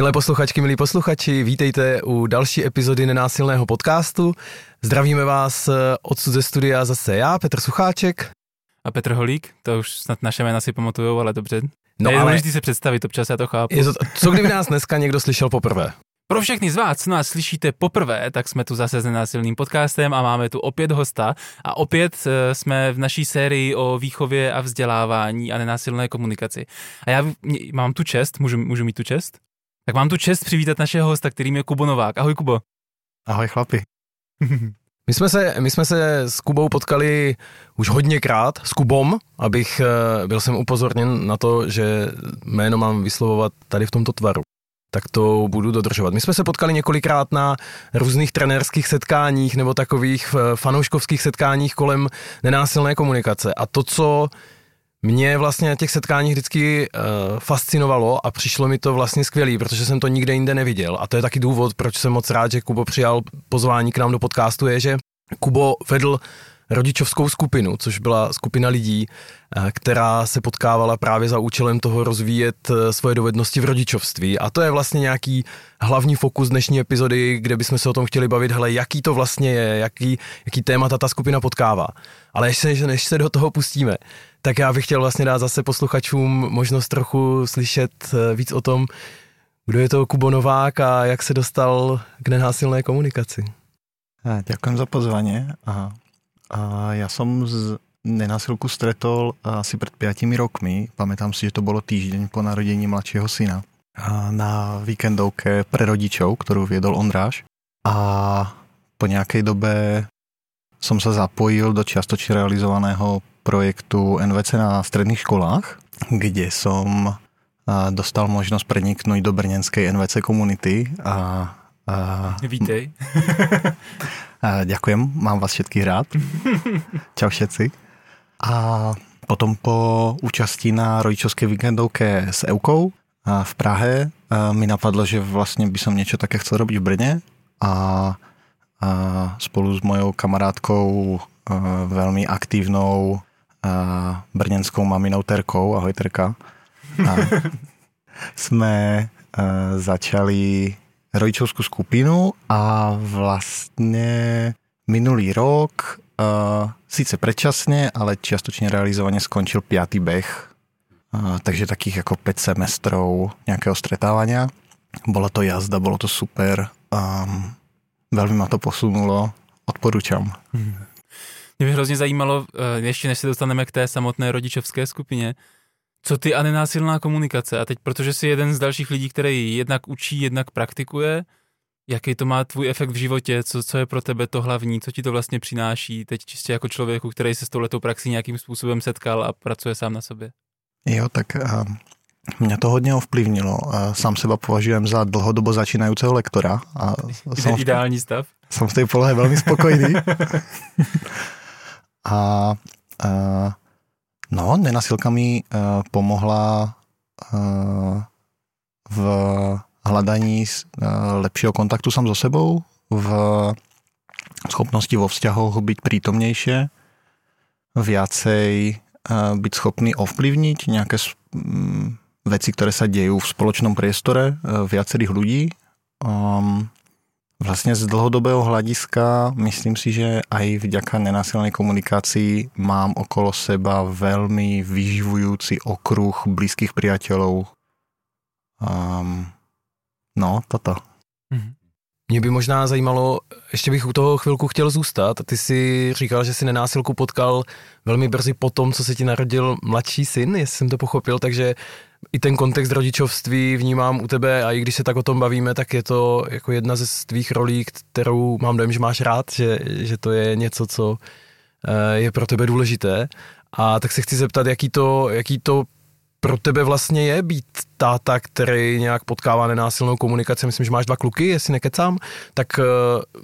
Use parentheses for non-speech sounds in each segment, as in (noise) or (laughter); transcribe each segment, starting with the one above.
Milé posluchačky, milí posluchači, vítejte u další epizody nenásilného podcastu. Zdravíme vás eh, odsud ze studia zase já, Petr Sucháček. A Petr Holík, to už snad naše jména si pamatujou, ale dobře. No, je ale... důležité se představit, občas já to chápu. Je to, co kdyby nás dneska někdo slyšel poprvé? Pro všechny z vás, co nás slyšíte poprvé, tak jsme tu zase s nenásilným podcastem a máme tu opět hosta. A opět eh, jsme v naší sérii o výchově a vzdělávání a nenásilné komunikaci. A já mám tu čest, můžu, můžu mít tu čest? Tak mám tu čest přivítat našeho hosta, kterým je Kubo Novák. Ahoj Kubo. Ahoj chlapi. (laughs) My jsme, se, my jsme se s Kubou potkali už hodněkrát, s Kubom, abych eh, byl jsem upozorněn na to, že jméno mám vyslovovat tady v tomto tvaru. Tak to budu dodržovat. My jsme se potkali několikrát na různých trenérských setkáních nebo takových eh, fanouškovských setkáních kolem nenásilné komunikace. A to, co mě vlastně na těch setkáních vždycky uh, fascinovalo a přišlo mi to vlastně skvělý, protože jsem to nikde jinde neviděl. A to je taky důvod, proč jsem moc rád, že Kubo přijal pozvání k nám do podcastu, je, že Kubo vedl rodičovskou skupinu, což byla skupina lidí, eh, která se potkávala právě za účelem toho rozvíjet eh, svoje dovednosti v rodičovství. A to je vlastně nějaký hlavní fokus dnešní epizody, kde bychom se o tom chtěli bavit, hele, jaký to vlastně je, jaký, jaký témata ta skupina potkává. Ale než se, než se do toho pustíme, tak já bych chtěl vlastně dát zase posluchačům možnost trochu slyšet eh, víc o tom, kdo je to Kubo Novák a jak se dostal k nenásilné komunikaci. Ďakujem za pozvanie. A, a ja som z nenásilku stretol asi pred 5 rokmi. Pamätám si, že to bolo týždeň po narodení mladšieho syna na víkendovke pre rodičov, ktorú viedol Ondráš. A po nejakej dobe som sa zapojil do čiastočne realizovaného projektu NVC na stredných školách, kde som dostal možnosť preniknúť do brněnskej NVC komunity a a, Vítej. (laughs) ďakujem, mám vás všetkých rád. (laughs) Čau všetci. A potom po účasti na rodičovské víkendovke s Eukou v Prahe mi napadlo, že vlastne by som niečo také chcel robiť v Brne a, a spolu s mojou kamarátkou veľmi aktívnou brněnskou maminou Terkou, ahoj Terka, a (laughs) sme začali rodičovskú skupinu a vlastne minulý rok uh, síce predčasne, ale čiastočne realizovane skončil piatý beh. Uh, takže takých ako 5 semestrov nejakého stretávania. Bola to jazda, bolo to super. Um, veľmi ma to posunulo. Odporúčam. Hmm. Mě by hrozně zajímalo, eh, ještě než se dostaneme k té samotné rodičovské skupině, co ty a nenásilná komunikace. A teď, protože jsi jeden z dalších lidí, který jednak učí, jednak praktikuje, jaký to má tvůj efekt v životě, co, co je pro tebe to hlavní, co ti to vlastně přináší, teď čistě jako člověku, který se s touhletou praxí nějakým způsobem setkal a pracuje sám na sobě. Jo, tak uh, mě to hodně ovplyvnilo. Uh, sám seba považujem za dlhodobo začínajícího lektora. A (laughs) jsem ideální stav? Jsem v té polohe velmi spokojný. (laughs) A uh, no, nenasilka mi uh, pomohla uh, v hľadaní uh, lepšieho kontaktu sám so sebou, v schopnosti vo vzťahoch byť prítomnejšie, viacej uh, byť schopný ovplyvniť nejaké um, veci, ktoré sa dejú v spoločnom priestore uh, viacerých ľudí. Um, Vlastne z dlhodobého hľadiska myslím si, že aj vďaka nenásilnej komunikácii mám okolo seba veľmi vyživujúci okruh blízkych priateľov. Um, no, toto. Mhm. Mě by možná zajímalo, ještě bych u toho chvilku chtěl zůstat. Ty si říkal, že si nenásilku potkal velmi brzy po tom, co se ti narodil mladší syn, jestli jsem to pochopil, takže i ten kontext rodičovství vnímám u tebe a i když se tak o tom bavíme, tak je to jako jedna ze tvých rolí, kterou mám dojem, že máš rád, že, že to je něco, co eh, je pro tebe důležité. A tak se chci zeptat, jaký to, jaký to pro tebe vlastně je být táta, který nějak potkává nenásilnou komunikaci, myslím, že máš dva kluky, jestli nekecám, tak uh,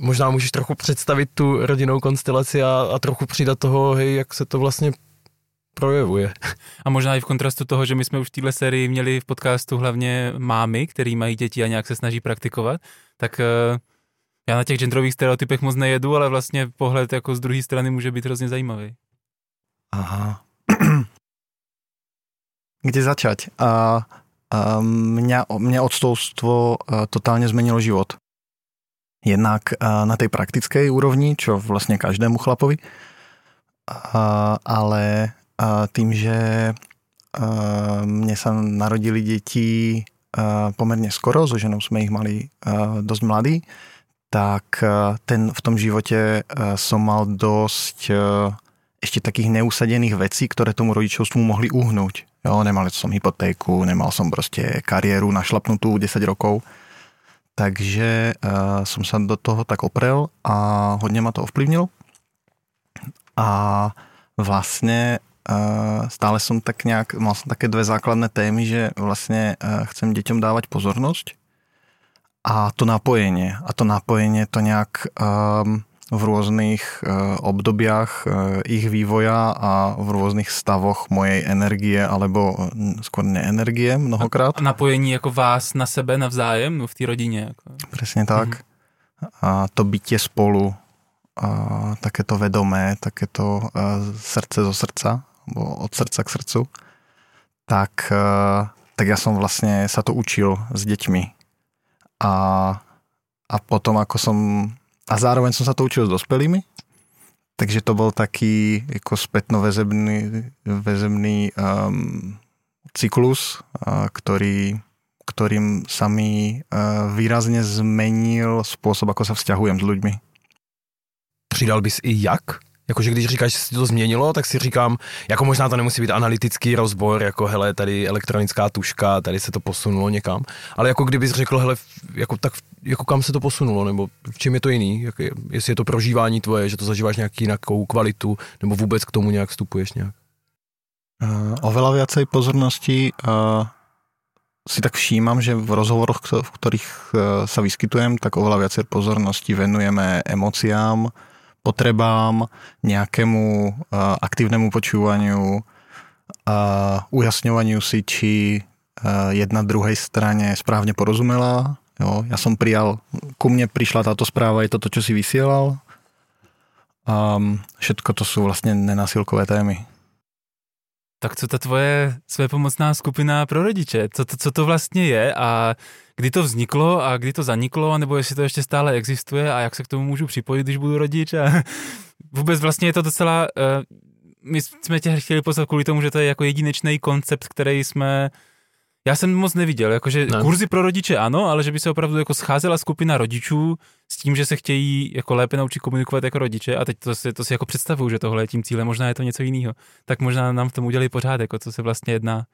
možná můžeš trochu představit tu rodinnou konstelaci a, a trochu přidat toho, hej, jak se to vlastně projevuje. A možná i v kontrastu toho, že my jsme už v téhle sérii měli v podcastu hlavně mámy, který mají děti a nějak se snaží praktikovat, tak uh, já na těch genderových stereotypech moc nejedu, ale vlastně pohled jako z druhé strany může být hrozně zajímavý. Aha. (clears throat) Kde začať? A mňa, mňa odstoustvo totálne zmenilo život. Jednak na tej praktickej úrovni, čo vlastne každému chlapovi, ale tým, že mne sa narodili deti pomerne skoro, so ženou sme ich mali dosť mladí, tak ten v tom živote som mal dosť ešte takých neusadených vecí, ktoré tomu rodičovstvu mohli uhnúť. Jo, nemal som hypotéku, nemal som proste kariéru našlapnutú 10 rokov. Takže uh, som sa do toho tak oprel a hodne ma to ovplyvnilo. A vlastne uh, stále som tak nejak, mal som také dve základné témy, že vlastne uh, chcem deťom dávať pozornosť a to napojenie. A to napojenie to nejak um, v rôznych e, obdobiach e, ich vývoja a v rôznych stavoch mojej energie alebo skôr neenergie mnohokrát. A napojení jako vás na sebe navzájem no v té rodině? Jako... Presne tak. Mhm. A to bytie spolu, a takéto vedomé, takéto e, srdce zo srdca, od srdca k srdcu, tak, tak ja som vlastne sa to učil s deťmi. A, a potom, ako som a zároveň som sa to učil s dospelými, takže to bol taký ako spätno-väzebný väzebný, um, cyklus, uh, ktorý, ktorým sa mi uh, výrazne zmenil spôsob, ako sa vzťahujem s ľuďmi. Přidal bys i jak? Jakože když říkáš, že se to změnilo, tak si říkám, jako možná to nemusí být analytický rozbor, jako hele, tady elektronická tuška, tady se to posunulo někam, ale jako kdybys řekl, hele, jako, tak, jako kam se to posunulo, nebo v čem je to jiný, jak je, jestli je to prožívání tvoje, že to zažíváš nějaký jinou kvalitu, nebo vůbec k tomu nějak vstupuješ nějak? Uh, oveľa viacej pozornosti uh, si tak všímam, že v rozhovoroch, v ktorých uh, sa vyskytujem, tak oveľa viacej pozornosti venujeme emóciám, potrebám, nejakému uh, aktívnemu počúvaniu, uh, ujasňovaniu si, či uh, jedna druhej strane správne porozumela. Jo, ja som prijal, ku mne prišla táto správa, je to to, čo si vysielal. Um, všetko to sú vlastne nenasilkové témy. Tak co ta tvoje svépomocná skupina pro rodiče? Co to, co to vlastně je a kdy to vzniklo a kdy to zaniklo, nebo jestli to ještě stále existuje a jak se k tomu můžu připojit, když budu rodič a (laughs) vůbec vlastně je to docela, uh, my jsme tě chtěli pozvat kvůli tomu, že to je jako jedinečný koncept, který jsme já jsem moc neviděl, jakože ne. kurzy pro rodiče ano, ale že by se opravdu jako scházela skupina rodičů s tím, že se chtějí jako lépe naučit komunikovat jako rodiče a teď to si, to si jako představuju, že tohle je tím cílem, možná je to něco jiného. Tak možná nám v tom udělali pořádek, jako co se vlastně jedná.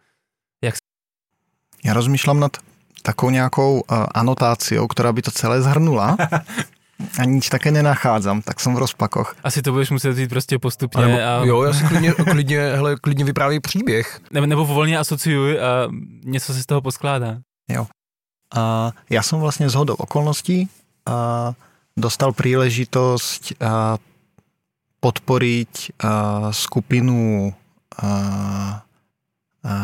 Jak... Já rozmýšlám nad takou nějakou uh, anotáciou, která by to celé zhrnula. (laughs) A nič také nenachádzam, tak som v rozpakoch. Asi to budeš muset říct prostě postupně. Nebo, a... Jo, já si klidně, klidně, hele, klidně vyprávěj příběh. Nebo, nebo volně asociuj a něco se z toho poskládá. Jo. A já jsem vlastně z hodou okolností a dostal príležitosť a podporiť a skupinu a, a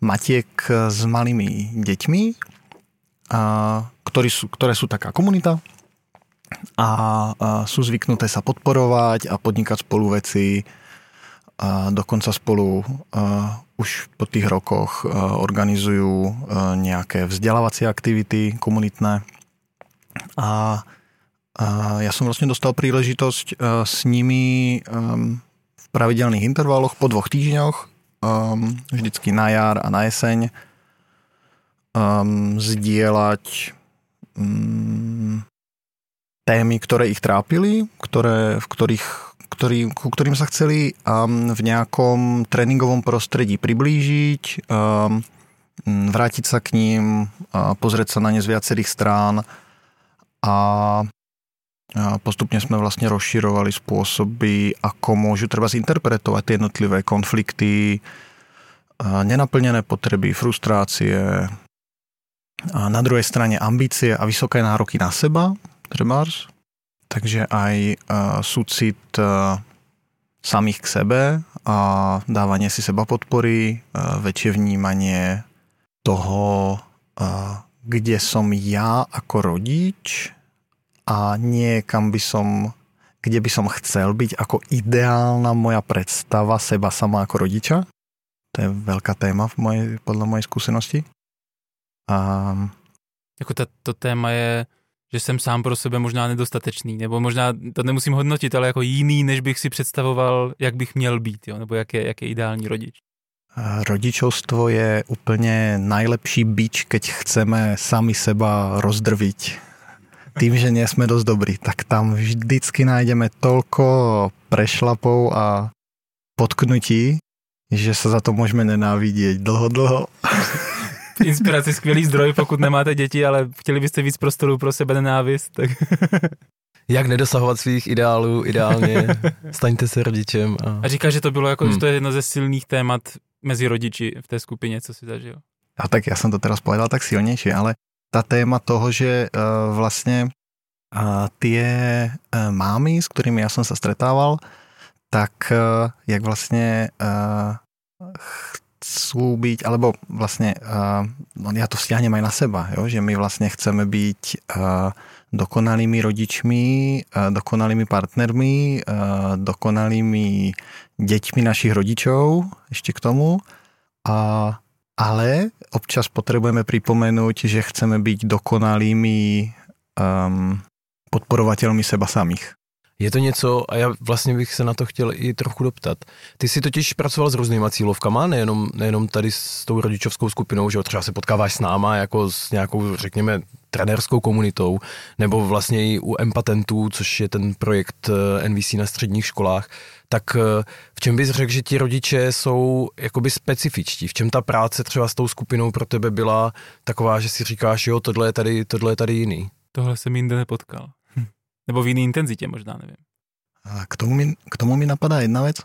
matiek s malými deťmi, a, ktorí sú, ktoré sú taká komunita, a, sú zvyknuté sa podporovať a podnikať spolu veci a dokonca spolu už po tých rokoch organizujú nejaké vzdelávacie aktivity komunitné. A, ja som vlastne dostal príležitosť s nimi v pravidelných intervaloch po dvoch týždňoch vždycky na jar a na jeseň zdieľať mm, témy, ktoré ich trápili, ktoré, v ktorých, ktorý, ku ktorým sa chceli um, v nejakom tréningovom prostredí priblížiť, um, vrátiť sa k ním, uh, pozrieť sa na ne z viacerých strán a postupne sme vlastne rozširovali spôsoby, ako môžu treba zinterpretovať tie jednotlivé konflikty, nenaplnené potreby, frustrácie, a na druhej strane ambície a vysoké nároky na seba, trebárs. Takže aj uh, súcit uh, samých k sebe a dávanie si seba podpory, uh, väčšie vnímanie toho, uh, kde som ja ako rodič a nie kam by som, kde by som chcel byť ako ideálna moja predstava seba sama ako rodiča. To je veľká téma v mojej, podľa mojej skúsenosti. Um, jako ta, to téma je, že jsem sám pro sebe možná nedostatečný, nebo možná to nemusím hodnotit, ale jako jiný, než bych si představoval, jak bych měl být, jo? nebo jak je, jak je ideální rodič. Rodičovstvo je úplně najlepší bič, keď chceme sami seba rozdrviť. Tým, že nie sme dosť dobrí, tak tam vždycky nájdeme toľko prešlapov a potknutí, že sa za to môžeme nenávidieť dlho, dlho. (laughs) Inspirace skvělý zdroj, pokud nemáte děti, ale chtěli byste víc prostoru pro sebe nenávist, tak... (laughs) Jak nedosahovat svých ideálů ideálně, staňte se rodičem. A, a říká, že to bylo jako, hmm. že to je jedno ze silných témat mezi rodiči v té skupině, co si zažil. A tak já jsem to teraz povedal tak silnější, ale ta téma toho, že uh, vlastně uh, tie uh, mámy, s kterými já jsem se stretával, tak uh, jak vlastně uh, chcú byť, alebo vlastne, uh, no ja to stiahnem aj na seba, jo? že my vlastne chceme byť uh, dokonalými rodičmi, uh, dokonalými partnermi, uh, dokonalými deťmi našich rodičov, ešte k tomu. A, ale občas potrebujeme pripomenúť, že chceme byť dokonalými um, podporovateľmi seba samých. Je to něco, a já vlastně bych se na to chtěl i trochu doptat. Ty jsi totiž pracoval s různýma cílovkama, nejenom, nejenom tady s tou rodičovskou skupinou, že třeba se potkáváš s náma jako s nějakou, řekněme, trenérskou komunitou, nebo vlastně i u empatentů, což je ten projekt eh, NVC na středních školách, tak eh, v čem bys řekl, že ti rodiče jsou jakoby specifičtí? V čem ta práce třeba s tou skupinou pro tebe byla taková, že si říkáš, jo, tohle je tady, tohle je tady jiný? Tohle jsem jinde nepotkal. Nebo v jiné intenzitě možná, nevím. A k tomu, mi, k tomu mi napadá jedna věc,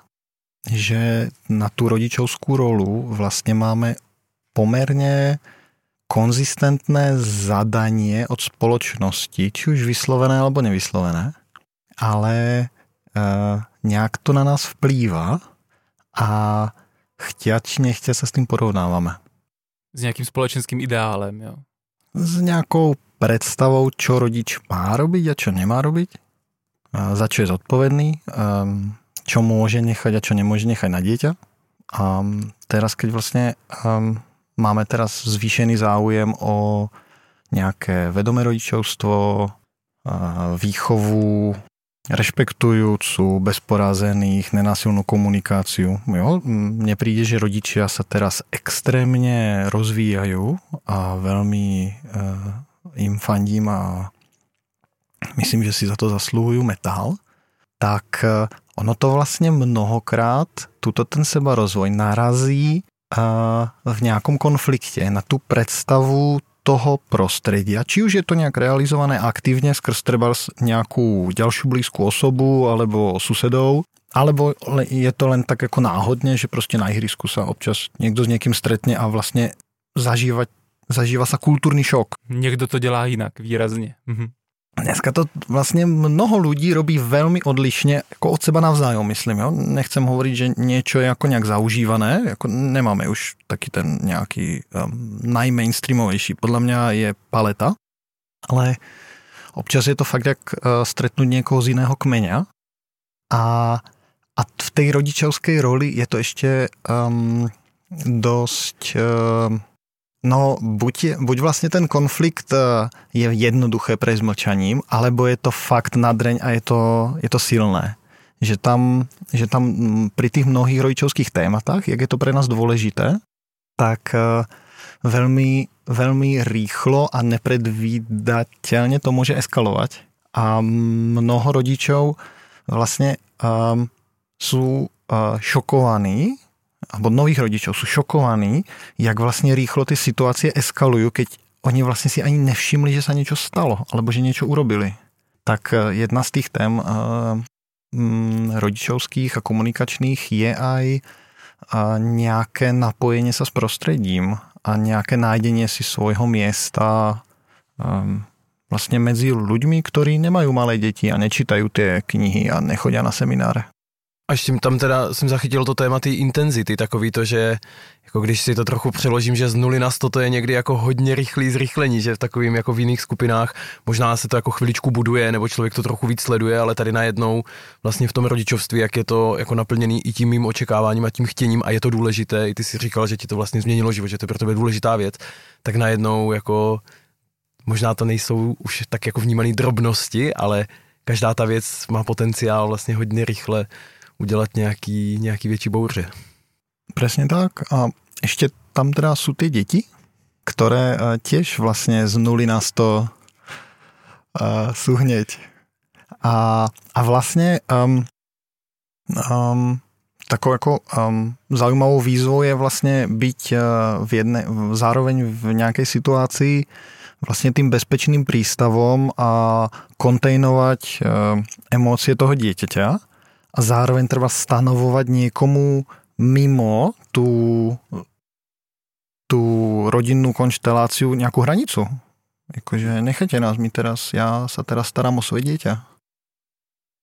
že na tu rodičovskou rolu vlastně máme poměrně konzistentné zadanie od spoločnosti, či už vyslovené alebo nevyslovené, ale e, nějak to na nás vplývá a chtěč nechtě se s tím porovnáváme. S nějakým společenským ideálem, jo? S nějakou predstavou, čo rodič má robiť a čo nemá robiť, za čo je zodpovedný, čo môže nechať a čo nemôže nechať na dieťa. A teraz, keď vlastne máme teraz zvýšený záujem o nejaké vedomé rodičovstvo, výchovu, rešpektujúcu, bezporazených, nenásilnú komunikáciu. Jo? Mne príde, že rodičia sa teraz extrémne rozvíjajú a veľmi im fandím a myslím, že si za to zasluhujú metal, tak eh, ono to vlastně mnohokrát, tuto ten seba rozvoj narazí eh, v nějakom konflikte na tu predstavu toho prostredia, či už je to nejak realizované aktivně skrz třeba nějakou ďalšiu blízku osobu alebo susedov, alebo je to len tak jako náhodně, že prostě na ihrisku sa občas někdo s někým stretne a vlastně zažívať zažívá sa kulturní šok. Někdo to dělá jinak, výrazně. Mhm. Dneska to vlastně mnoho lidí robí velmi odlišně jako od seba navzájem, myslím. Jo? Nechcem hovoriť, že něco je jako nějak zaužívané, jako nemáme už taky ten nějaký um, najmainstreamovější. Podle mě je paleta, ale občas je to fakt jak uh, stretnout někoho z jiného kmeňa a, a v té rodičovské roli je to ještě um, dost uh, No, buď, buď vlastně ten konflikt eh, je jednoduché pre mlčaním, alebo je to fakt nadreň a je to, je to silné. Že tam, že tam mm, pri tých mnohých rodičovských tématách, jak je to pre nás dôležité, tak eh, veľmi, veľmi rýchlo a nepredvídateľne to môže eskalovať. A mnoho rodičov vlastne um, sú uh, šokovaní alebo nových rodičov sú šokovaní, jak vlastně rýchlo ty situace eskalují, keď oni vlastně si ani nevšimli, že se něco stalo, alebo že něco urobili. Tak eh, jedna z těch tém uh, rodičovských a komunikačných je aj uh, nějaké napojení se s prostředím a nějaké nájdení si svojho města um, vlastně mezi ľuďmi, ktorí nemajú malé děti a nečítajú tie knihy a nechodia na semináre. A A ještě tam teda jsem zachytil to téma ty intenzity, takový to, že jako když si to trochu přeložím, že z nuly na 100 to je někdy jako hodně rychlý zrychlení, že v takovým jako v jiných skupinách možná se to jako chviličku buduje, nebo člověk to trochu víc sleduje, ale tady najednou vlastně v tom rodičovství, jak je to jako naplněný i tím mým očekáváním a tím chtěním a je to důležité, i ty si říkal, že ti to vlastně změnilo život, že to je pro tebe důležitá věc, tak najednou jako možná to nejsou už tak jako vnímané drobnosti, ale každá ta věc má potenciál vlastně hodně rychle udělat nějaký, nějaký větší bouře. Presne tak. A ešte tam teda sú tie deti, ktoré eh, tiež vlastne z nuly na 100 uh, sú hneď. A, a vlastne um, um, takou jako um, zaujímavou výzvou je vlastně byť uh, v jedne, zároveň v nějaké situaci vlastně tým bezpečným prístavom a kontejnovať uh, emócie toho dieťaťa a zároveň treba stanovovať niekomu mimo tú, tú rodinnú konšteláciu nejakú hranicu. Jakože nechajte nás, my teraz, já se teraz starám o svoje dieťa.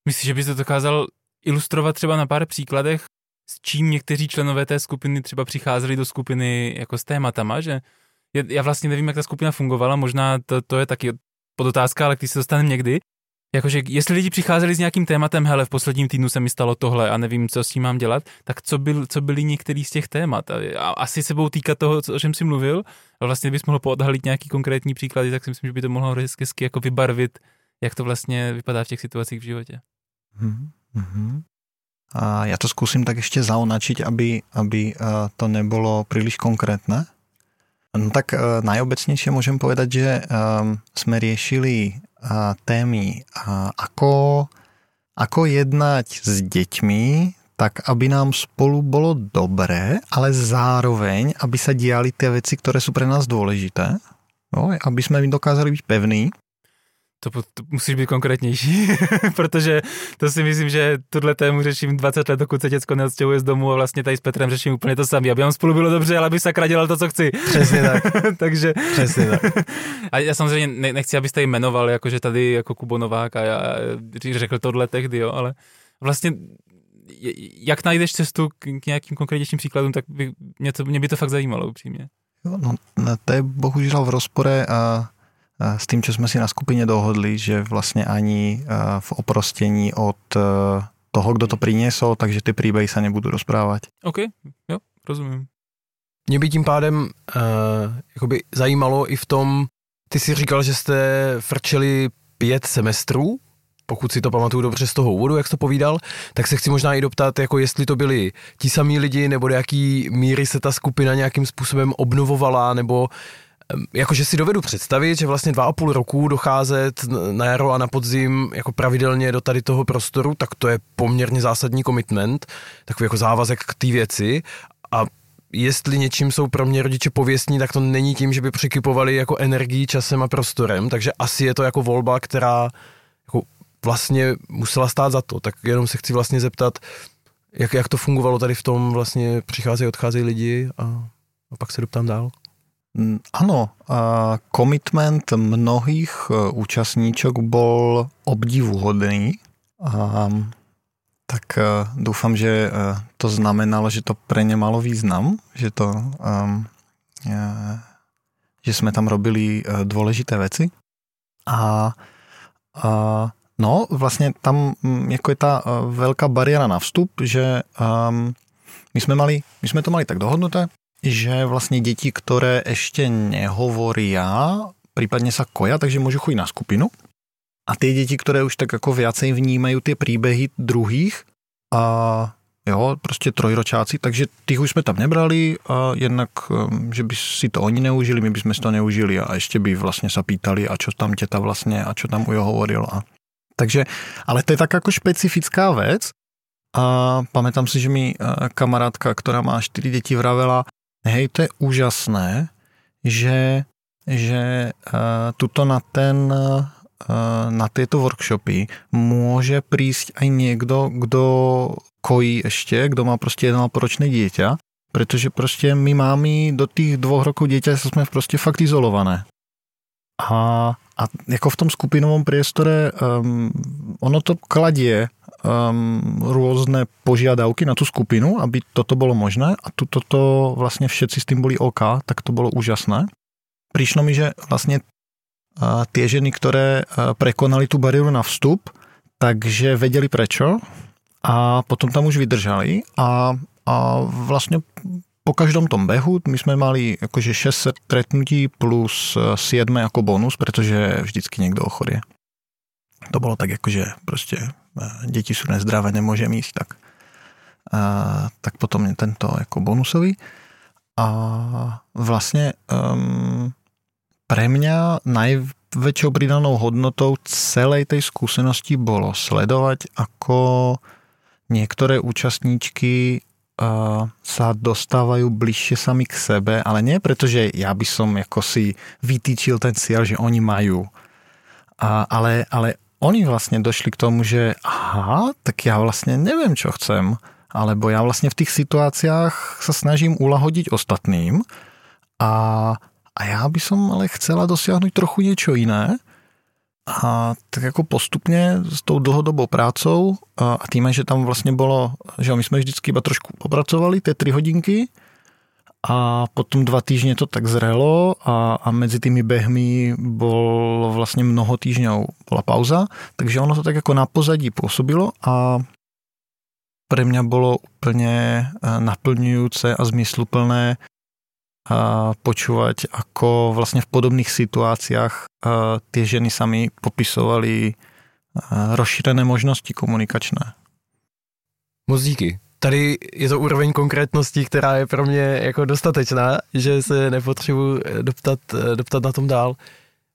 Myslíš, že bys to dokázal ilustrovat třeba na pár příkladech, s čím někteří členové té skupiny třeba přicházeli do skupiny jako s tématama, že já vlastně nevím, jak ta skupina fungovala, možná to, to je taky podotázka, ale když se dostaneme někdy, Jakože jestli lidi přicházeli s nějakým tématem, hele, v posledním týdnu se mi stalo tohle a nevím, co s tím mám dělat, tak co, byl, co byly některý z těch témat? A, asi se budou týkat toho, o čem jsi mluvil, a vlastně bys mohl poodhalit nějaký konkrétní příklady, tak si myslím, že by to mohlo hezky jako vybarvit, jak to vlastně vypadá v těch situacích v životě. Mm-hmm. A já to zkusím tak ještě zaonačiť, aby, aby eh, to nebylo příliš konkrétne. No tak uh, najobecnejšie môžem povedať, že um, sme riešili témy, ako, ako jednať s deťmi, tak aby nám spolu bolo dobré, ale zároveň, aby sa diali tie veci, ktoré sú pre nás dôležité. No, aby sme dokázali byť pevní to, to musíš být konkrétnější, (laughs) protože to si myslím, že tuhle tému řeším 20 let, dokud se děcko neodstěhuje z domu a vlastně tady s Petrem řeším úplně to samé. Aby nám spolu bylo dobře, ale aby se dělal to, co chci. Přesně tak. (laughs) Takže... Přesně tak. (laughs) a já samozřejmě nechci, abyste jim jmenoval, jakože tady jako Kubo Novák a já řekl tohle tehdy, jo, ale vlastně jak najdeš cestu k nějakým konkrétnějším příkladům, tak by, mě, to, mě by to fakt zajímalo upřímně. Jo, no, to je bohužel v rozpore a s tým, čo sme si na skupine dohodli, že vlastne ani v oprostení od e, toho, kdo to priniesol, takže ty príbehy sa nebudú rozprávať. OK, jo, rozumím. Mě by tím pádem uh, jakoby zajímalo i v tom, ty si říkal, že jste frčeli pět semestrů, pokud si to pamatuju dobře z toho úvodu, jak jsi to povídal, tak se chci možná i doptat, jako jestli to byli ti samí lidi, nebo do jaký míry se ta skupina nějakým způsobem obnovovala, nebo jakože si dovedu představit, že vlastně dva a půl roku docházet na jaro a na podzim jako pravidelně do tady toho prostoru, tak to je poměrně zásadní commitment, takový jako závazek k té věci a jestli něčím jsou pro mě rodiče pověstní, tak to není tím, že by přikypovali jako energii, časem a prostorem, takže asi je to jako volba, která jako vlastně musela stát za to. Tak jenom se chci vlastně zeptat, jak, jak to fungovalo tady v tom vlastně přicházejí, odcházejí lidi a, a pak se doptám dál. Áno, komitment mnohých e, účastníčok bol obdivuhodný. A, tak e, dúfam, že e, to znamenalo, že to pre ne malo význam, že to um, že sme tam robili dôležité veci. A, a no, vlastne tam jako je tá veľká bariéra na vstup, že um, my sme, mali, my sme to mali tak dohodnuté, že vlastne deti, ktoré ešte nehovoria, prípadne sa koja, takže môžu chodiť na skupinu. A tie deti, ktoré už tak ako viacej vnímajú tie príbehy druhých, a jo, prostě trojročáci, takže tých už jsme tam nebrali a jednak, um, že by si to oni neužili, my by sme si to neužili a ještě by vlastně sa pýtali, a čo tam teta vlastně, a čo tam Ujo hovoril. A... Takže, ale to je tak jako špecifická vec a pamätám si, že mi kamarádka, ktorá má 4 deti, vravela, Hej, to je úžasné, že, že uh, tuto na ten uh, na tieto workshopy môže prísť aj niekto, kdo kojí ešte, kdo má prostě poročné dieťa, pretože prostě my mámy do tých dvoch rokov dieťa sme prostě fakt izolované. A, a jako v tom skupinovom priestore um, ono to kladie um, rôzne požiadavky na tú skupinu, aby toto bolo možné a tu toto vlastne všetci s tým boli OK, tak to bolo úžasné. Prišlo mi, že vlastne uh, tie ženy, ktoré uh, prekonali tú bariéru na vstup, takže vedeli prečo a potom tam už vydržali a, a vlastne po každom tom behu my sme mali akože 6 stretnutí plus 7 ako bonus, pretože vždycky niekto ochorie. To bolo tak akože proste deti sú nezdravé, nemôžem ísť, tak, tak potom je tento ako bonusový. A vlastne um, pre mňa najväčšou pridanou hodnotou celej tej skúsenosti bolo sledovať, ako niektoré účastníčky sa dostávajú bližšie sami k sebe, ale nie preto, že ja by som ako si vytýčil ten cieľ, že oni majú. A, ale, ale oni vlastne došli k tomu, že aha, tak ja vlastne neviem, čo chcem. Alebo ja vlastne v tých situáciách sa snažím ulahodiť ostatným a, a ja by som ale chcela dosiahnuť trochu niečo iné a tak jako postupně s tou dlhodobou prácou a tým, že tam vlastně bylo, že my jsme vždycky iba trošku popracovali, ty tři hodinky a potom dva týždně to tak zrelo a, a mezi tými behmi bolo vlastně mnoho týždňov bola pauza, takže ono to tak jako na pozadí působilo a pre mňa bolo úplne naplňujúce a zmysluplné a počúvať, ako vlastne v podobných situáciách tie ženy sami popisovali rozšířené možnosti komunikačné. Moc díky. Tady je to úroveň konkrétnosti, která je pro mě jako dostatečná, že se nepotřebuji doptat, doptat na tom dál.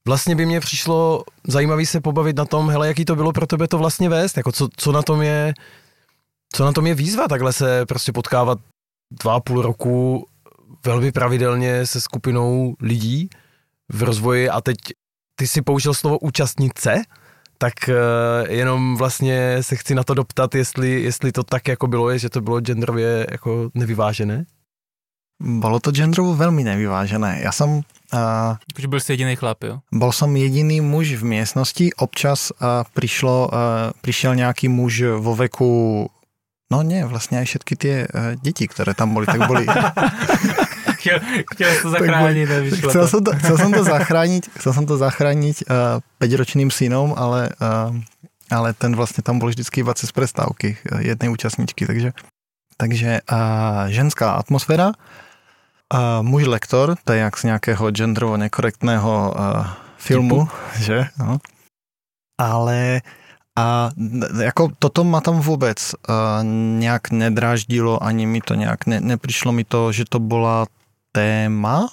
Vlastně by mě přišlo zajímavý se pobavit na tom, hele, jaký to bylo pro tebe to vlastně vést, jako co, co na tom je, co na tom je výzva takhle se prostě potkávat dva a půl roku velmi pravidelně se skupinou lidí v rozvoji a teď ty si použil slovo účastnice, tak uh, jenom vlastně se chci na to doptat, jestli, jestli to tak jako bylo, je, že to bylo genderově jako nevyvážené? Bolo to genderovo veľmi nevyvážené. Ja som... Uh, byl jsi jediný chlap, jo? Bol som jediný muž v miestnosti. Občas uh, prišlo, uh, prišiel nejaký muž vo veku No nie, vlastne aj všetky tie uh, deti, ktoré tam boli, tak boli... (laughs) chtěl, chtěl to zachránit, nevyšlo chcel to. Som to. Chcel som to zachrániť, chcel som to zachrániť uh, 5-ročným synom, ale, uh, ale ten vlastne tam bol vždycky cez prestávky uh, jednej účastničky, takže, takže uh, ženská atmosféra, uh, muž lektor, to je jak z nějakého genderovo nekorektného uh, filmu, Typu. že? No. Ale a jako toto ma tam vůbec uh, nějak nedráždilo, ani mi to nějak ne, neprišlo mi to, že to bola téma.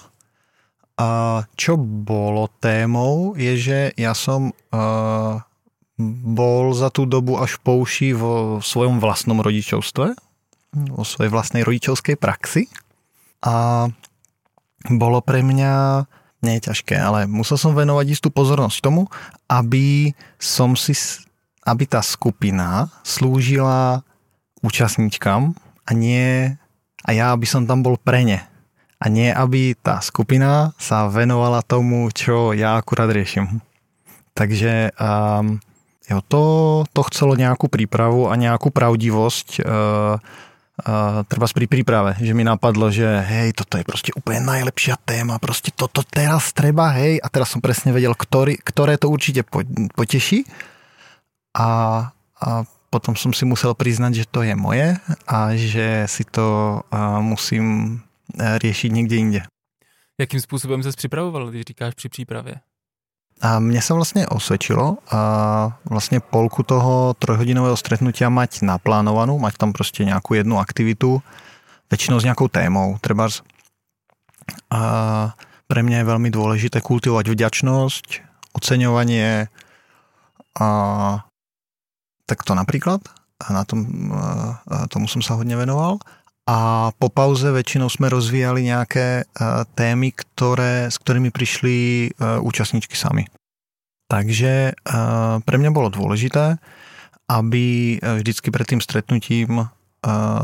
A čo bolo témou, je, že ja som uh, bol za tú dobu až pouší vo svojom vlastnom rodičovstve, vo svojej vlastnej rodičovskej praxi. A bolo pre mňa nie je ťažké, ale musel som venovať istú pozornosť tomu, aby som si aby tá skupina slúžila účastníčkam a nie a ja, aby som tam bol pre ne. A nie, aby tá skupina sa venovala tomu, čo ja akurát riešim. Takže um, jo, to, to chcelo nejakú prípravu a nejakú pravdivosť uh, uh, treba pri príprave, že mi napadlo, že hej, toto je proste úplne najlepšia téma, proste toto teraz treba, hej, a teraz som presne vedel, ktorý, ktoré to určite poteší a, a potom som si musel priznať, že to je moje a že si to musím e, riešiť někde jinde. Jakým způsobem se připravoval, když říkáš při přípravě? A mne sa vlastne osvedčilo a vlastne polku toho trojhodinového stretnutia mať naplánovanú, mať tam proste nejakú jednu aktivitu, väčšinou s nejakou témou. Trebárs a pre mňa je veľmi dôležité kultivovať vďačnosť, oceňovanie a tak to napríklad, a na tom, a tomu som sa hodne venoval. A po pauze väčšinou sme rozvíjali nejaké témy, ktoré, s ktorými prišli účastníčky sami. Takže pre mňa bolo dôležité, aby vždycky pred tým stretnutím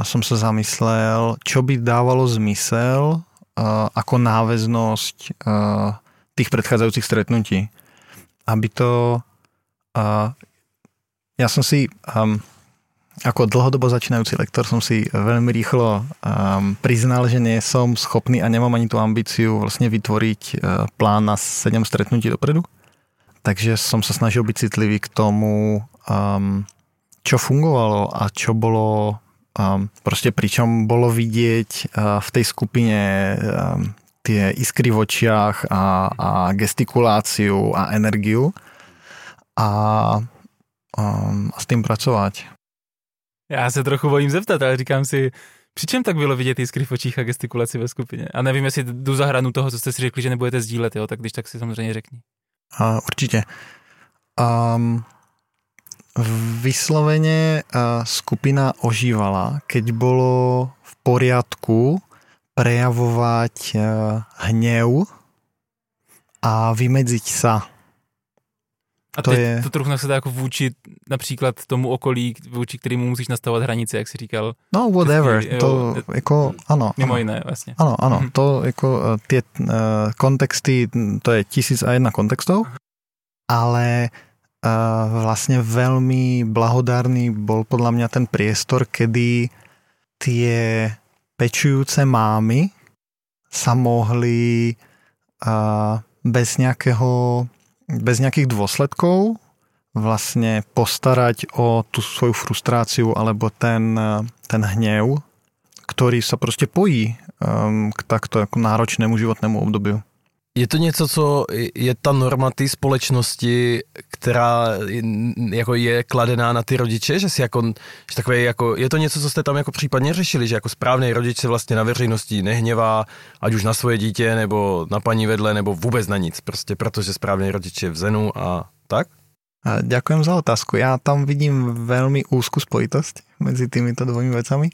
som sa zamyslel, čo by dávalo zmysel ako náväznosť tých predchádzajúcich stretnutí. Aby to ja som si, um, ako dlhodobo začínajúci lektor som si veľmi rýchlo um, priznal, že nie som schopný a nemám ani tú ambíciu vlastne vytvoriť uh, plán na 7 stretnutí dopredu. Takže som sa snažil byť citlivý k tomu, um, čo fungovalo a čo bolo um, proste pričom bolo vidieť uh, v tej skupine um, tie iskry v očiach a, a gestikuláciu a energiu a, um, a s tým pracovať. Já se trochu bojím zeptat, ale říkám si, při čem tak bylo vidět jiskry v očích a gestikulaci ve skupině? A nevím, jestli jdu za hranu toho, co jste si řekli, že nebudete sdílet, jo? tak když tak si samozřejmě řekni. A, určitě. Um, vyslovene uh, skupina ožívala, keď bolo v poriadku prejavovať uh, hnev a vymedziť sa a to je... to trochu se jako vůči například tomu okolí, vůči kterému musíš nastavovat hranice, jak jsi říkal. No, whatever, Český, to jo, jako, ano. Mimo ano. jiné, vlastně. Ano, ano, mm-hmm. to jako eh, tie uh, kontexty, to je tisíc a jedna kontextov, ale uh, vlastne veľmi blahodárny bol podľa mňa ten priestor, kedy tie pečujúce mámy sa mohli uh, bez nejakého bez nejakých dôsledkov vlastne postarať o tú svoju frustráciu alebo ten, ten hnev, ktorý sa proste pojí um, k takto ako náročnému životnému obdobiu. Je to něco, co je ta norma té společnosti, která jako je kladená na ty rodiče, že si jako, že takové jako, je to něco, co jste tam jako případně řešili, že jako správný rodič se vlastně na veřejnosti nehněvá, ať už na svoje dítě, nebo na paní vedle, nebo vůbec na nic, prostě protože správný rodič je v zenu a tak? Ďakujem za otázku. Ja tam vidím veľmi úzku spojitosť medzi týmito dvomi vecami.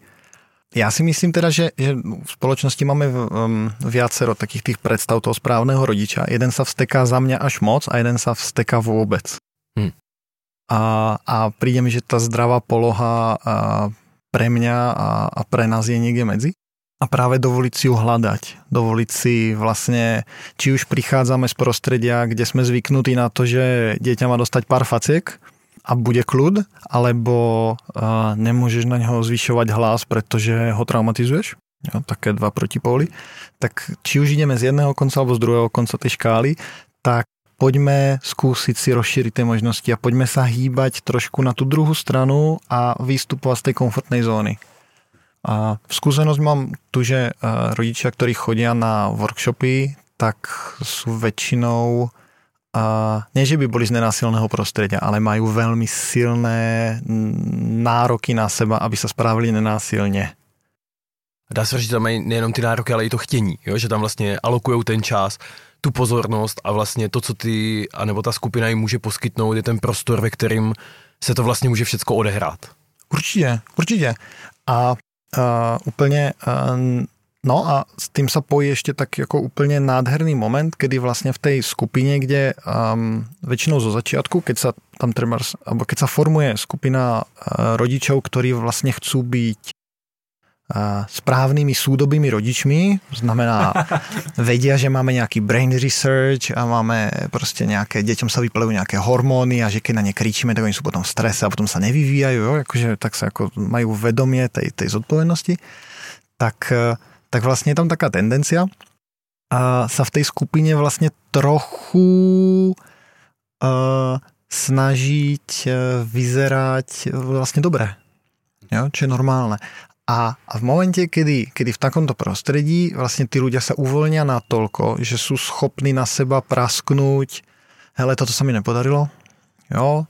Ja si myslím teda, že, že v spoločnosti máme um, viacero takých tých predstav toho správneho rodiča. Jeden sa vsteká za mňa až moc a jeden sa vsteká vôbec. Hm. A, a príde mi, že tá zdravá poloha a pre mňa a, a pre nás je niekde medzi. A práve dovoliť si ju hľadať. Dovoliť si vlastne, či už prichádzame z prostredia, kde sme zvyknutí na to, že dieťa má dostať pár faciek, a bude kľud, alebo uh, nemôžeš na neho zvyšovať hlas, pretože ho traumatizuješ. Jo, také dva protipóly. Tak či už ideme z jedného konca alebo z druhého konca tej škály, tak poďme skúsiť si rozšíriť tie možnosti a poďme sa hýbať trošku na tú druhú stranu a vystupovať z tej komfortnej zóny. A skúsenosť mám tu, že rodičia, ktorí chodia na workshopy, tak sú väčšinou Uh, nie, že by boli z nenásilného prostredia, ale majú veľmi silné nároky na seba, aby sa správili nenásilně. Dá se říct, že tam mají nejenom ty nároky, ale i to chtění, jo? že tam vlastně alokují ten čas, tu pozornost a vlastně to, co ty, anebo ta skupina jim může poskytnout, je ten prostor, ve kterým se to vlastně může všecko odehrát. Určitě, určitě. A uh, úplně uh, No a s tým sa pojí ešte tak ako úplne nádherný moment, kedy vlastne v tej skupine, kde um, väčšinou zo začiatku, keď sa tam treba, alebo keď sa formuje skupina uh, rodičov, ktorí vlastne chcú byť správnymi súdobými rodičmi, znamená (laughs) vedia, že máme nejaký brain research a máme proste nejaké, deťom sa vyplejú nejaké hormóny a že keď na ne kričíme, tak oni sú potom v strese a potom sa nevyvíjajú, jo? Akože, tak sa ako majú vedomie tej, tej zodpovednosti, tak tak vlastne je tam taká tendencia a sa v tej skupine vlastne trochu uh, snažiť uh, vyzerať vlastne dobre. Jo? Čo je normálne. A, a v momente, kedy, kedy v takomto prostredí vlastne tí ľudia sa uvoľnia na toľko, že sú schopní na seba prasknúť, hele, toto sa mi nepodarilo, jo,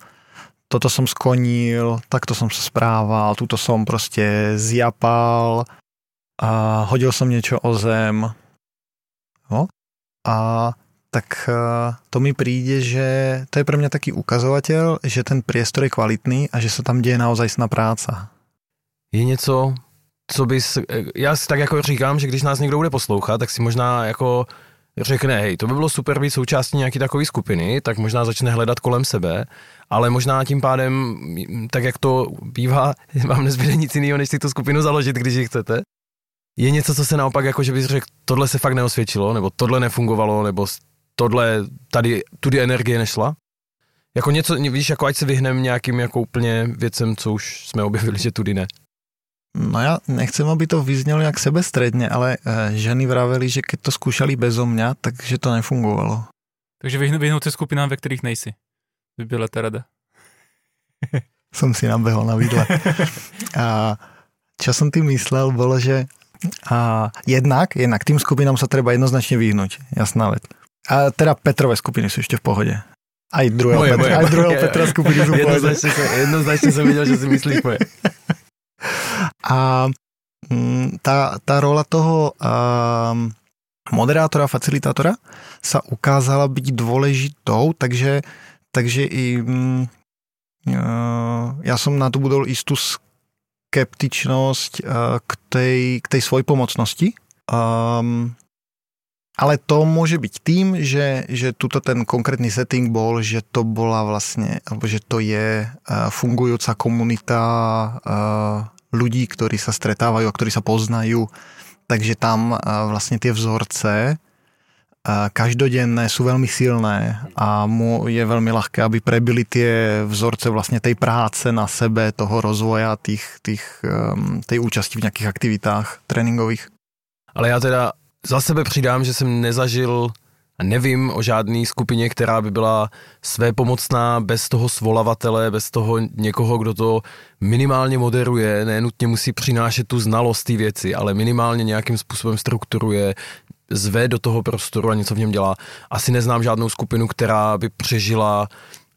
toto som skonil, takto som sa správal, tuto som proste zjapal, a hodil som niečo o zem. No? A tak e, to mi príde, že to je pre mňa taký ukazovateľ, že ten priestor je kvalitný a že sa tam děje naozajstná práca. Je něco, co bys, já si tak jako říkám, že když nás někdo bude poslouchat, tak si možná jako řekne, hej, to by bylo super být součástí nějaký takové skupiny, tak možná začne hledat kolem sebe, ale možná tím pádem, tak jak to bývá, (laughs) vám nezbyde nic jiného, než si tu skupinu založit, když ji chcete. Je něco, co se naopak, jako že bys řekl, tohle se fakt neosvědčilo, nebo tohle nefungovalo, nebo tohle, tady, tudy energie nešla? Jako něco, víš, jako ať se vyhneme nějakým jako úplně věcem, co už jsme objevili, že tudy ne. No já nechcem, aby to vyznělo jak sebestredně, ale uh, ženy vraveli, že keď to zkoušeli bezo mňa, takže to nefungovalo. Takže vyhnout, vyhnout se skupinám, ve kterých nejsi. By byla ta rada. (laughs) Som si nabehol na vidle. (laughs) A čo som tým myslel, bolo, že a jednak, jednak tým skupinám sa treba jednoznačne vyhnúť. Jasná vec. A teda Petrové skupiny sú ešte v pohode. Aj druhého, moje, Petra, moje, aj druhého moje, Petra skupiny sú v pohode. Jednoznačne, som, jednoznačne som videl, že si myslíš moje. (laughs) A mm, tá, tá rola toho moderátora, facilitátora sa ukázala byť dôležitou, takže, takže i um, ja som na to budol istú skeptičnosť k tej, k tej svojpomocnosti. Ale to môže byť tým, že, že tuto ten konkrétny setting bol, že to bola vlastne, alebo že to je uh, fungujúca komunita uh, ľudí, ktorí sa stretávajú a ktorí sa poznajú. Takže tam vlastne tie vzorce každodenné sú veľmi silné a mu je veľmi ľahké, aby prebili tie vzorce vlastne tej práce na sebe, toho rozvoja, tých, tých, účasti v nejakých aktivitách tréninkových. Ale já teda za sebe přidám, že jsem nezažil nevím o žádné skupině, která by byla své pomocná bez toho svolavatele, bez toho někoho, kdo to minimálně moderuje, nenutně musí přinášet tu znalost té věci, ale minimálně nějakým způsobem strukturuje, zve do toho prostoru a něco v něm dělá. Asi neznám žádnou skupinu, která by přežila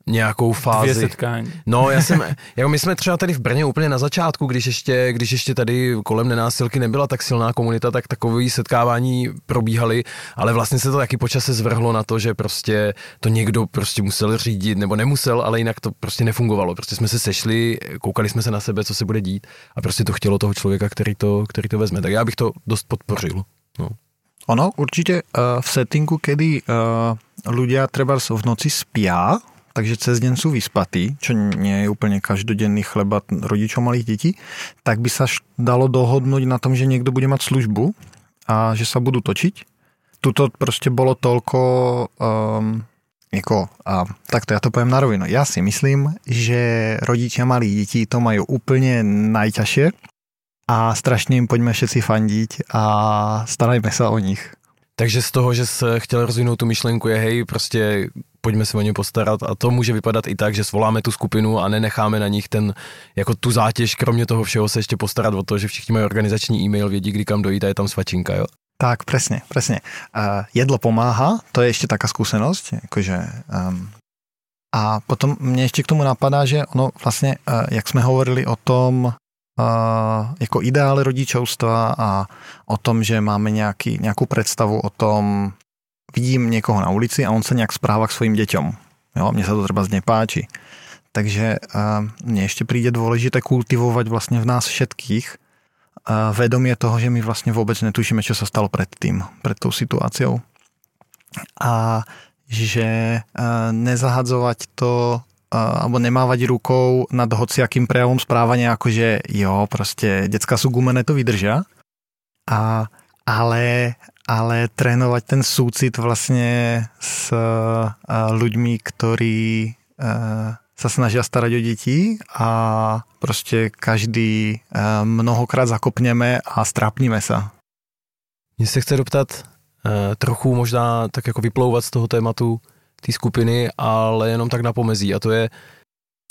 nějakou fázi. Dvě setkání. No, já jsem, (laughs) jako my jsme třeba tady v Brně úplně na začátku, když ještě, když ještě tady kolem nenásilky nebyla tak silná komunita, tak takové setkávání probíhaly, ale vlastně se to taky počase zvrhlo na to, že prostě to někdo prostě musel řídit, nebo nemusel, ale jinak to prostě nefungovalo. Prostě jsme se sešli, koukali jsme se na sebe, co se bude dít a prostě to chtělo toho člověka, který to, který to vezme. Tak já bych to dost podpořil. No. Ono určitě uh, v settingu, kedy uh, ľudia treba v noci spia, takže cez deň sú vyspatí, čo nie je úplne každodenný chleba rodičov malých detí, tak by sa dalo dohodnúť na tom, že niekto bude mať službu a že sa budú točiť. Tuto prostě bolo toľko um, jako, a, takto ja to poviem na rovinu. Ja si myslím, že rodičia malých detí to majú úplne najťažšie a strašně jim pojďme všetci fandiť a starajme se o nich. Takže z toho, že se chtěl rozvinout tu myšlenku je, hej, prostě pojďme se o ně postarat a to může vypadat i tak, že svoláme tu skupinu a nenecháme na nich ten, jako tu zátěž, kromě toho všeho se ještě postarat o to, že všichni mají organizační e-mail, vědí, kdy kam dojít a je tam svačinka, jo? Tak, presne, presne. Uh, jedlo pomáha, to je ešte taká skúsenosť, akože, um, a potom mne ešte k tomu napadá, že ono vlastne, uh, jak sme hovorili o tom, jako ideály rodičovstva a o tom, že máme nějaký, nějakou představu o tom, vidím někoho na ulici a on se nějak správa k svým děťom. Jo, mně se to třeba nepáči. Takže mně ještě přijde důležité kultivovat vlastně v nás všetkých vedomě toho, že my vlastně vůbec netušíme, co se stalo předtím, před tou situáciou. A že nezahadzovať to alebo nemávať rukou nad hociakým prejavom správania, ako že jo, prostě děcka sú gumené, to vydržia. A, ale, ale trénovať ten súcit vlastně s uh, ľuďmi, ktorí uh, sa snažia starať o děti a prostě každý uh, mnohokrát zakopněme a strápníme se. Mně se chce doptat trochu možná tak jako vyplouvat z toho tématu té skupiny, ale jenom tak na pomezí. A to je,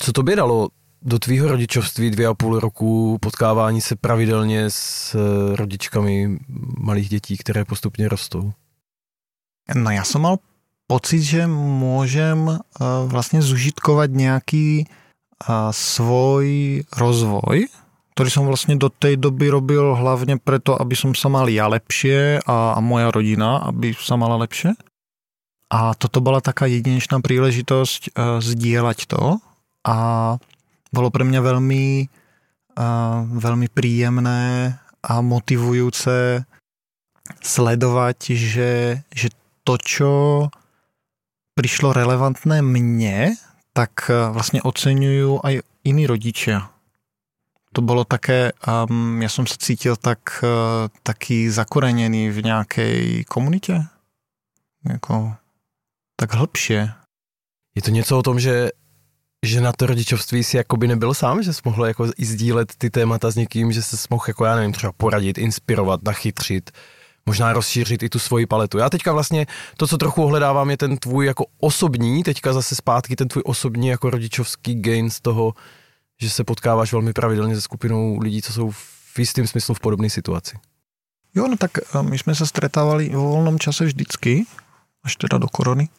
co to by dalo do tvýho rodičovství dvě a půl roku potkávání se pravidelně s eh, rodičkami malých dětí, které postupně rostou? No já jsem mal pocit, že můžem uh, vlastně zužitkovat nějaký uh, svoj rozvoj, ktorý som vlastne do tej doby robil hlavne preto, aby som sa mal ja lepšie a, a moja rodina, aby sa mala lepšie. A toto byla taká jedinečná příležitost uh, sdílet to a bylo pro mě velmi, uh, velmi příjemné a motivující sledovat, že, že to, čo přišlo relevantné mně, tak uh, vlastně oceňují i jiní rodiče. To bylo také, um, já jsem se cítil tak, uh, taky zakoreněný v nějaké komunitě. Jako tak hlbšie. Je to něco o tom, že že na to rodičovství si jakoby nebyl sám, že jsi mohl jako i sdílet ty témata s někým, že se mohl jako já nevím, třeba poradit, inspirovat, nachytřit, možná rozšířit i tu svoji paletu. Já teďka vlastně to, co trochu ohledávám, je ten tvůj jako osobní, teďka zase zpátky ten tvůj osobní jako rodičovský gain z toho, že se potkáváš velmi pravidelně se skupinou lidí, co jsou v jistém smyslu v podobné situaci. Jo, no tak eh, my jsme se stretávali vo volnom čase vždycky, až teda do korony.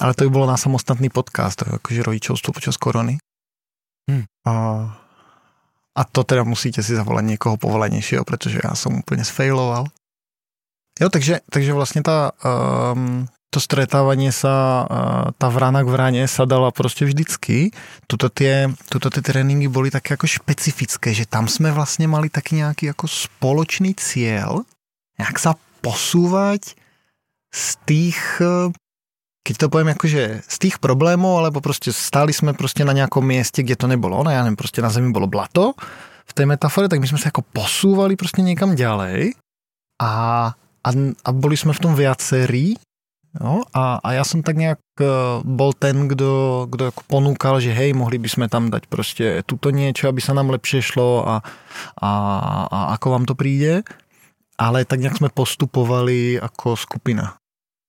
Ale to by bylo na samostatný podcast, jakože rodičovstvo počas korony. Hmm. A, a to teda musíte si zavolat někoho povolenějšího, protože já jsem úplně sfailoval. Jo, takže, takže vlastně ta, um, to stretávanie sa, tá vrana k vrane sa dala prostě vždycky. Tuto tie, tuto tie tréninky boli také ako špecifické, že tam sme vlastne mali taký nejaký ako spoločný cieľ, jak sa posúvať z tých, keď to poviem akože z tých problémov, alebo prostě stáli sme prostě na nejakom mieste, kde to nebolo ono, ja neviem, prostě na zemi bolo blato v tej metafore, tak my sme sa ako posúvali prostě niekam ďalej a, a, a boli sme v tom viacerí Jo? A, a já jsem tak nějak uh, bol ten, kdo, kdo jako ponúkal, že hej, mohli bychom tam dať prostě tuto niečo, aby se nám lepšie šlo a, a, a ako vám to přijde. Ale tak nějak jsme postupovali jako skupina.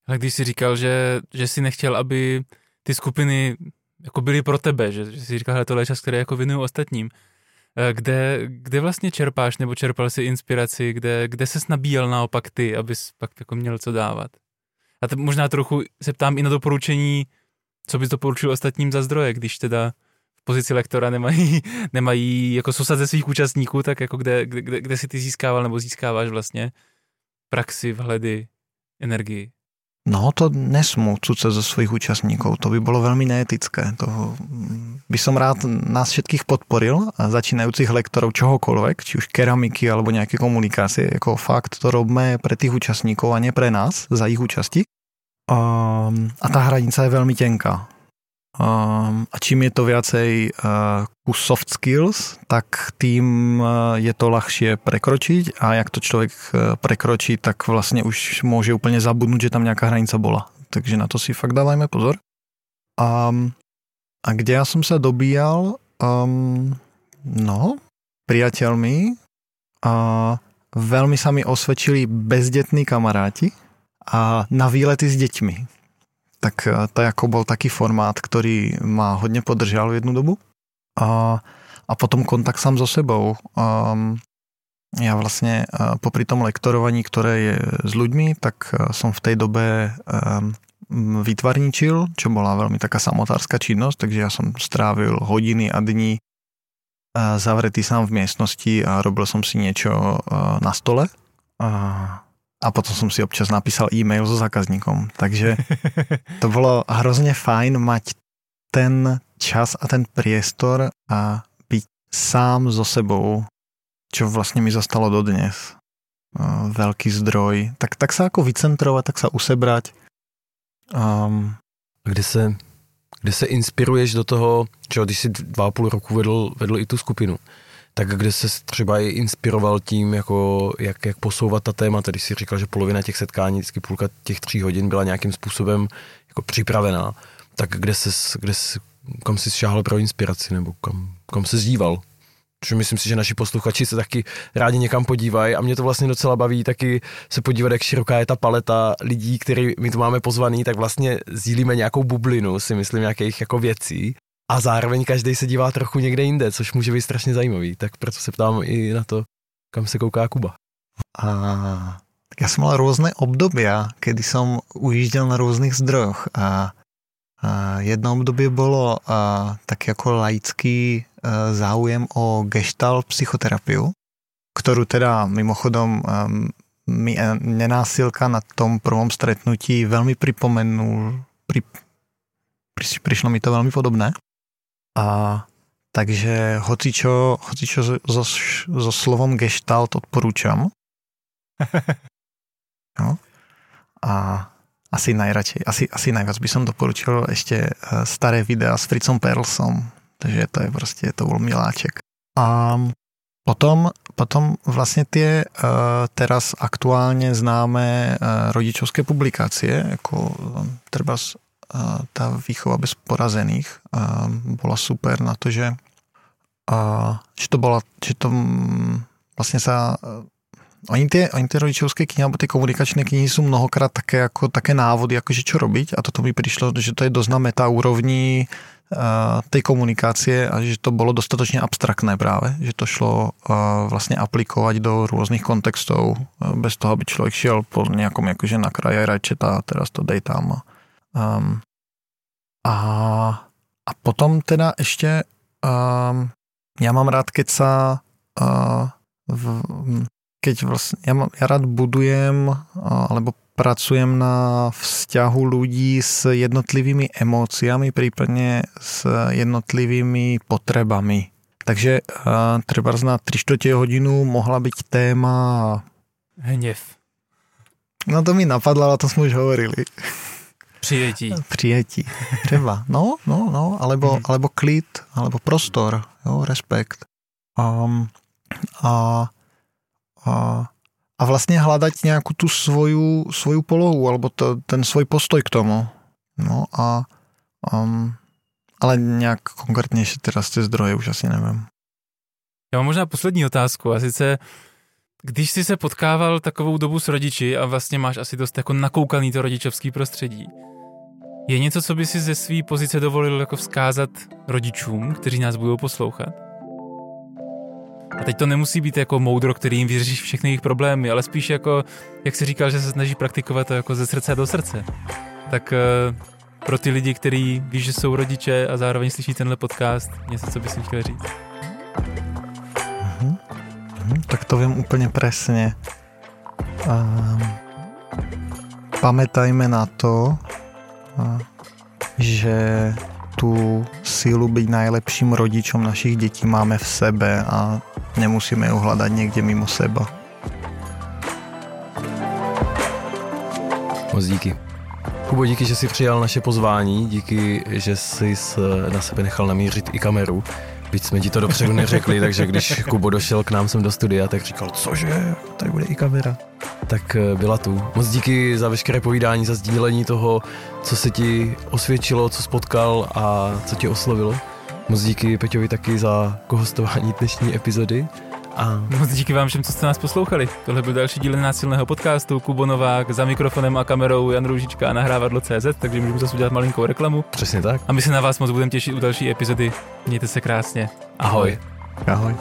Ale když jsi říkal, že, že jsi nechtěl, aby ty skupiny jako byly pro tebe, že, že jsi říkal, že tohle je čas, který jako věnuju ostatním. Eh, kde, kde vlastně čerpáš nebo čerpal si inspiraci, kde, kde ses nabíjel naopak ty, abys pak jako měl co dávat? A to možná trochu se ptám i na doporučení, co bys doporučil ostatním za zdroje, když teda v pozici lektora nemají, (laughs) nemají jako sousad ze svých účastníků, tak jako kde, kde, kde si ty získával nebo získáváš vlastně praxi, vhledy, energii. No to nesmú cuce zo svojich účastníkov, to by bolo veľmi neetické. To by som rád nás všetkých podporil, začínajúcich lektorov čohokoľvek, či už keramiky alebo nejaké komunikácie, ako fakt to robme pre tých účastníkov a nie pre nás za ich účasti. Um, a tá hranica je veľmi tenká. Um, a čím je to viacej uh, ku soft skills, tak tým uh, je to ľahšie prekročiť a jak to človek uh, prekročí, tak vlastne už môže úplne zabudnúť, že tam nejaká hranica bola. Takže na to si fakt dávajme pozor. Um, a kde ja som sa dobíjal, um, no, priateľmi a veľmi sa mi osvedčili bezdetní kamaráti, a na výlety s deťmi. Tak eh, to jako bol taký formát, ktorý ma hodně podržal v jednu dobu. A, a potom kontakt sám so sebou. Um, ja vlastne uh, popri tom lektorovaní, ktoré je s ľuďmi, tak uh, som v tej dobe um, vytvarničil, čo bola veľmi taká samotárska činnosť, takže ja som strávil hodiny a dní zavretý sám v miestnosti a robil som si uh, na stole. A potom som si občas napísal e-mail so zákazníkom. Takže to bolo hrozne fajn mať ten čas a ten priestor a byť sám so sebou, čo vlastne mi zostalo dodnes. Veľký zdroj. Tak, tak sa ako vycentrovať, tak sa usebrať. Um, kde se, kde se inspiruješ do toho, že když si dva a půl roku vedl, vedl i tu skupinu, tak kde se třeba i inspiroval tím, jako jak, jak posouvat ta témata, když si říkal, že polovina těch setkání, vždycky půlka těch tří hodin byla nějakým způsobem jako připravená, tak kde se, kde se, kam si šáhl pro inspiraci, nebo kam, kam se zdíval? Protože myslím si, že naši posluchači se taky rádi někam podívají a mě to vlastně docela baví taky se podívat, jak široká je ta paleta lidí, který my tu máme pozvaný, tak vlastně sdílíme nějakou bublinu, si myslím, nějakých jako věcí a zároveň každý se dívá trochu někde jinde, což může být strašně zajímavý. Tak proto se ptám i na to, kam se kouká Kuba. A tak ja som mal rôzne obdobia, kedy som ujížděl na rôznych zdrojoch a, a jedno obdobie bolo a, tak ako laický a, záujem o gestalt psychoterapiu, ktorú teda mimochodom a, mi nenásilka na tom prvom stretnutí veľmi pripomenul, pri, pri, mi to veľmi podobné. A takže hocičo, hocičo so, so slovom gestalt odporúčam. (laughs) no. A asi najradšej, asi, asi najviac by som doporučil ešte eh, staré videa s Fritzom Perlsom, takže to je prostě, to bol miláček. A potom, potom vlastně tie uh, teraz aktuálně známe uh, rodičovské publikácie, jako třeba tá výchova bez porazených bola super na to, že, že to bola, že to vlastne sa Oni ty, oni ty rodičovské knihy alebo ty komunikačné knihy sú mnohokrát také, jako, také návody, akože čo robiť a toto mi prišlo, že to je dosť na meta úrovni uh, tej komunikácie a že to bolo dostatočne abstraktné práve, že to šlo uh, vlastne aplikovať do rôznych kontextov uh, bez toho, aby človek šiel po nejakom akože na kraje rajčeta a teraz to dej tam. Um, a, a potom teda ešte um, ja mám rád, keď sa uh, v, keď vlastne, ja, ja rád budujem alebo pracujem na vzťahu ľudí s jednotlivými emóciami, prípadne s jednotlivými potrebami. Takže uh, třeba na 3 čtvrtě hodinu mohla byť téma... Hněv. No to mi napadlo, ale to jsme už hovorili. Přijetí. Přijetí. Třeba. No, no, no. Alebo, hmm. alebo klid, alebo prostor. Jo, respekt. Um, a a, a vlastně hľadať nějakou tu svoju, svoju polohu alebo to, ten svůj postoj k tomu. No a um, ale nějak konkrétnější teda z ty zdroje už asi nevím. Já mám možná poslední otázku a sice když jsi se potkával takovou dobu s rodiči a vlastně máš asi dost jako nakoukaný to rodičovský prostředí, je něco, co by si ze své pozice dovolil jako vzkázat rodičům, kteří nás budou poslouchat? A teď to nemusí být jako moudro, který jim vyřeší všechny jejich problémy, ale spíš jako, jak si říkal, že se snaží praktikovat to jako ze srdce do srdce. Tak uh, pro ty lidi, kteří ví, že jsou rodiče a zároveň slyší tenhle podcast, něco, co bys jim chtěl říct. Mm-hmm. tak to vím úplně přesně. Uh, pamätajme na to, že tu sílu byť najlepším rodičom našich dětí máme v sebe a nemusíme ju hľadať někde mimo seba. Moc díky. Kubo, díky, že jsi přijal naše pozvání, díky, že jsi na sebe nechal namířit i kameru. Byť jsme ti to dopředu neřekli, takže když Kubo došel k nám sem do studia, tak říkal, cože, tady bude i kamera. Tak eh, byla tu. Moc díky za veškeré povídání, za sdílení toho, co se ti osvědčilo, co spotkal a co tě oslovilo. Moc díky Peťovi taky za kohostování dnešní epizody. A... Moc díky vám všem, co jste nás poslouchali. Tohle byl další díl násilného podcastu. Kubo Novák za mikrofonem a kamerou Jan Růžička a nahrávadlo CZ, takže můžeme zase udělat malinkou reklamu. Přesně tak. A my se na vás moc budeme těšit u další epizody. Mějte se krásně. Ahoj. Ahoj.